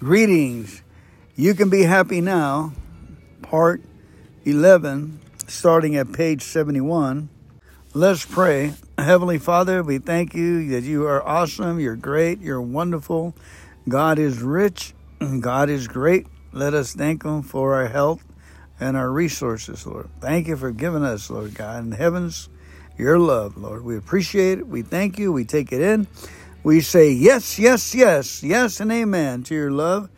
Greetings. You can be happy now, part 11, starting at page 71. Let's pray. Heavenly Father, we thank you that you are awesome, you're great, you're wonderful. God is rich, God is great. Let us thank Him for our health and our resources, Lord. Thank you for giving us, Lord God, in heavens, your love, Lord. We appreciate it. We thank you. We take it in. We say yes, yes, yes, yes, and amen to your love.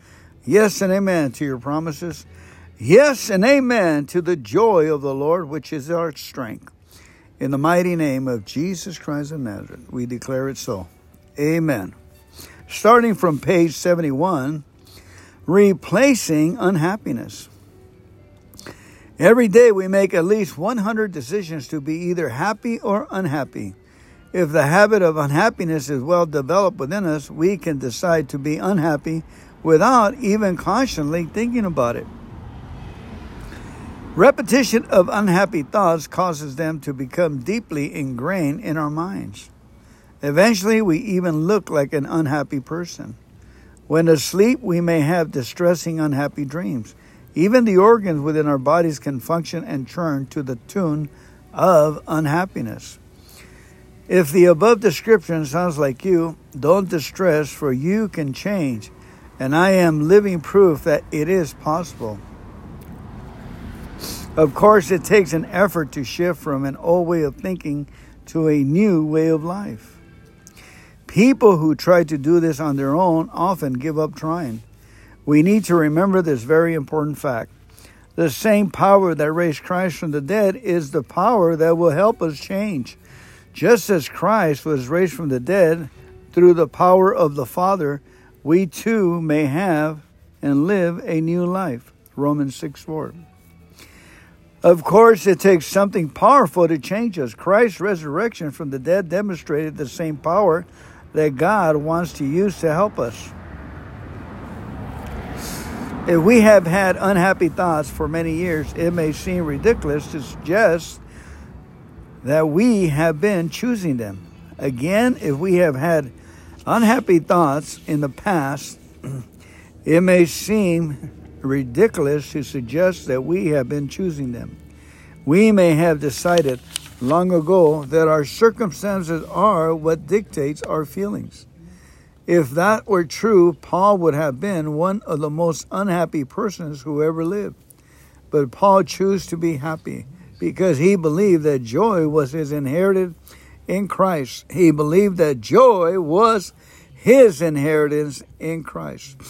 Yes, and amen to your promises. Yes, and amen to the joy of the Lord, which is our strength. In the mighty name of Jesus Christ of Nazareth, we declare it so. Amen. Starting from page 71, replacing unhappiness. Every day we make at least 100 decisions to be either happy or unhappy. If the habit of unhappiness is well developed within us, we can decide to be unhappy without even consciously thinking about it. Repetition of unhappy thoughts causes them to become deeply ingrained in our minds. Eventually, we even look like an unhappy person. When asleep, we may have distressing, unhappy dreams. Even the organs within our bodies can function and churn to the tune of unhappiness. If the above description sounds like you, don't distress, for you can change, and I am living proof that it is possible. Of course, it takes an effort to shift from an old way of thinking to a new way of life. People who try to do this on their own often give up trying. We need to remember this very important fact. The same power that raised Christ from the dead is the power that will help us change. Just as Christ was raised from the dead through the power of the Father, we too may have and live a new life. Romans 6 4. Of course, it takes something powerful to change us. Christ's resurrection from the dead demonstrated the same power that God wants to use to help us. If we have had unhappy thoughts for many years, it may seem ridiculous to suggest that we have been choosing them. Again, if we have had unhappy thoughts in the past, it may seem ridiculous to suggest that we have been choosing them. We may have decided long ago that our circumstances are what dictates our feelings. If that were true, Paul would have been one of the most unhappy persons who ever lived. But Paul chose to be happy because he believed that joy was his inheritance in Christ. He believed that joy was his inheritance in Christ.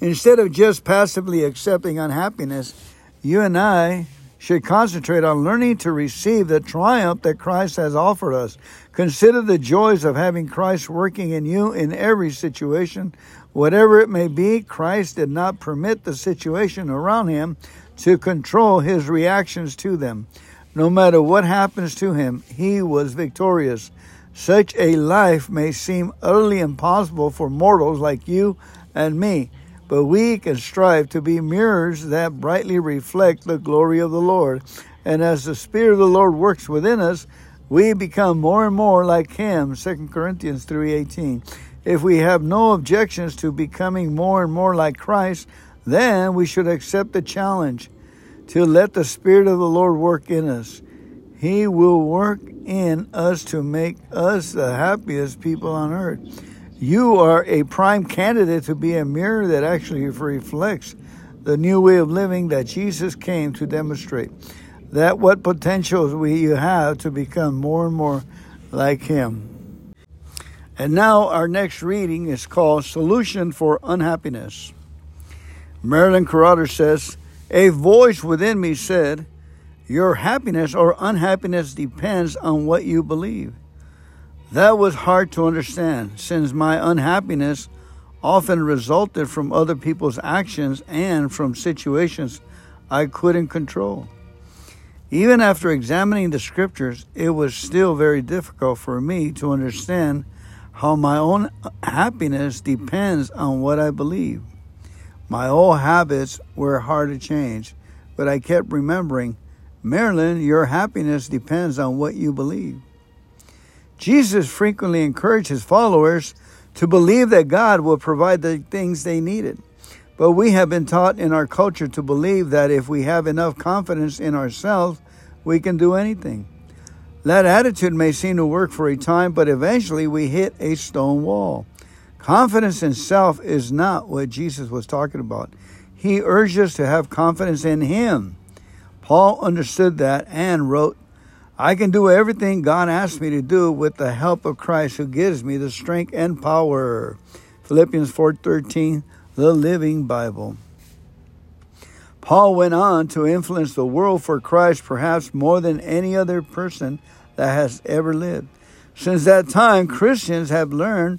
Instead of just passively accepting unhappiness, you and I should concentrate on learning to receive the triumph that Christ has offered us. Consider the joys of having Christ working in you in every situation. Whatever it may be, Christ did not permit the situation around him to control his reactions to them. No matter what happens to him, he was victorious. Such a life may seem utterly impossible for mortals like you and me, but we can strive to be mirrors that brightly reflect the glory of the Lord. And as the Spirit of the Lord works within us, we become more and more like him 2 corinthians 3.18 if we have no objections to becoming more and more like christ then we should accept the challenge to let the Spirit of the Lord work in us. He will work in us to make us the happiest people on earth. You are a prime candidate to be a mirror that actually reflects the new way of living that Jesus came to demonstrate. That what potentials we you have to become more and more like Him. And now our next reading is called Solution for Unhappiness. Marilyn Carruthers says, A voice within me said, Your happiness or unhappiness depends on what you believe. That was hard to understand since my unhappiness often resulted from other people's actions and from situations I couldn't control. Even after examining the scriptures, it was still very difficult for me to understand how my own happiness depends on what I believe. My old habits were hard to change, but I kept remembering, Marilyn, your happiness depends on what you believe. Jesus frequently encouraged his followers to believe that God will provide the things they needed. But we have been taught in our culture to believe that if we have enough confidence in ourselves, we can do anything. That attitude may seem to work for a time, but eventually we hit a stone wall. Confidence in self is not what Jesus was talking about. He urged us to have confidence in Him. Paul understood that and wrote, I can do everything God asks me to do with the help of Christ who gives me the strength and power. Philippians 4:13, the Living Bible. Paul went on to influence the world for Christ perhaps more than any other person that has ever lived. Since that time, Christians have learned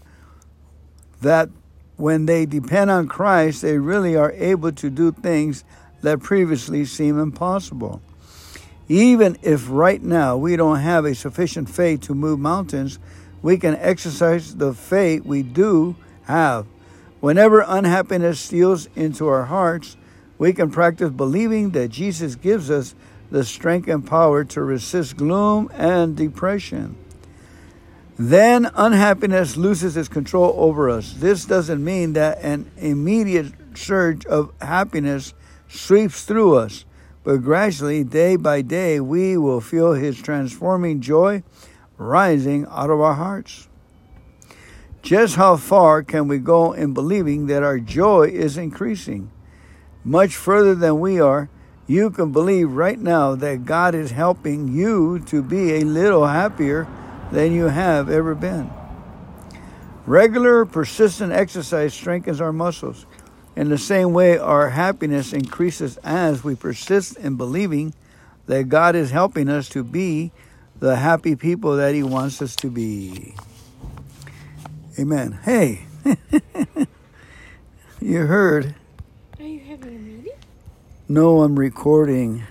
that when they depend on Christ, they really are able to do things that previously seemed impossible. Even if right now we don't have a sufficient faith to move mountains, we can exercise the faith we do have. Whenever unhappiness steals into our hearts, we can practice believing that Jesus gives us the strength and power to resist gloom and depression. Then unhappiness loses its control over us. This doesn't mean that an immediate surge of happiness sweeps through us, but gradually, day by day, we will feel His transforming joy rising out of our hearts. Just how far can we go in believing that our joy is increasing? Much further than we are. You can believe right now that God is helping you to be a little happier than you have ever been. Regular, persistent exercise strengthens our muscles. In the same way, our happiness increases as we persist in believing that God is helping us to be the happy people that He wants us to be. Amen. Hey, you heard. Are you having a meeting? No, I'm recording.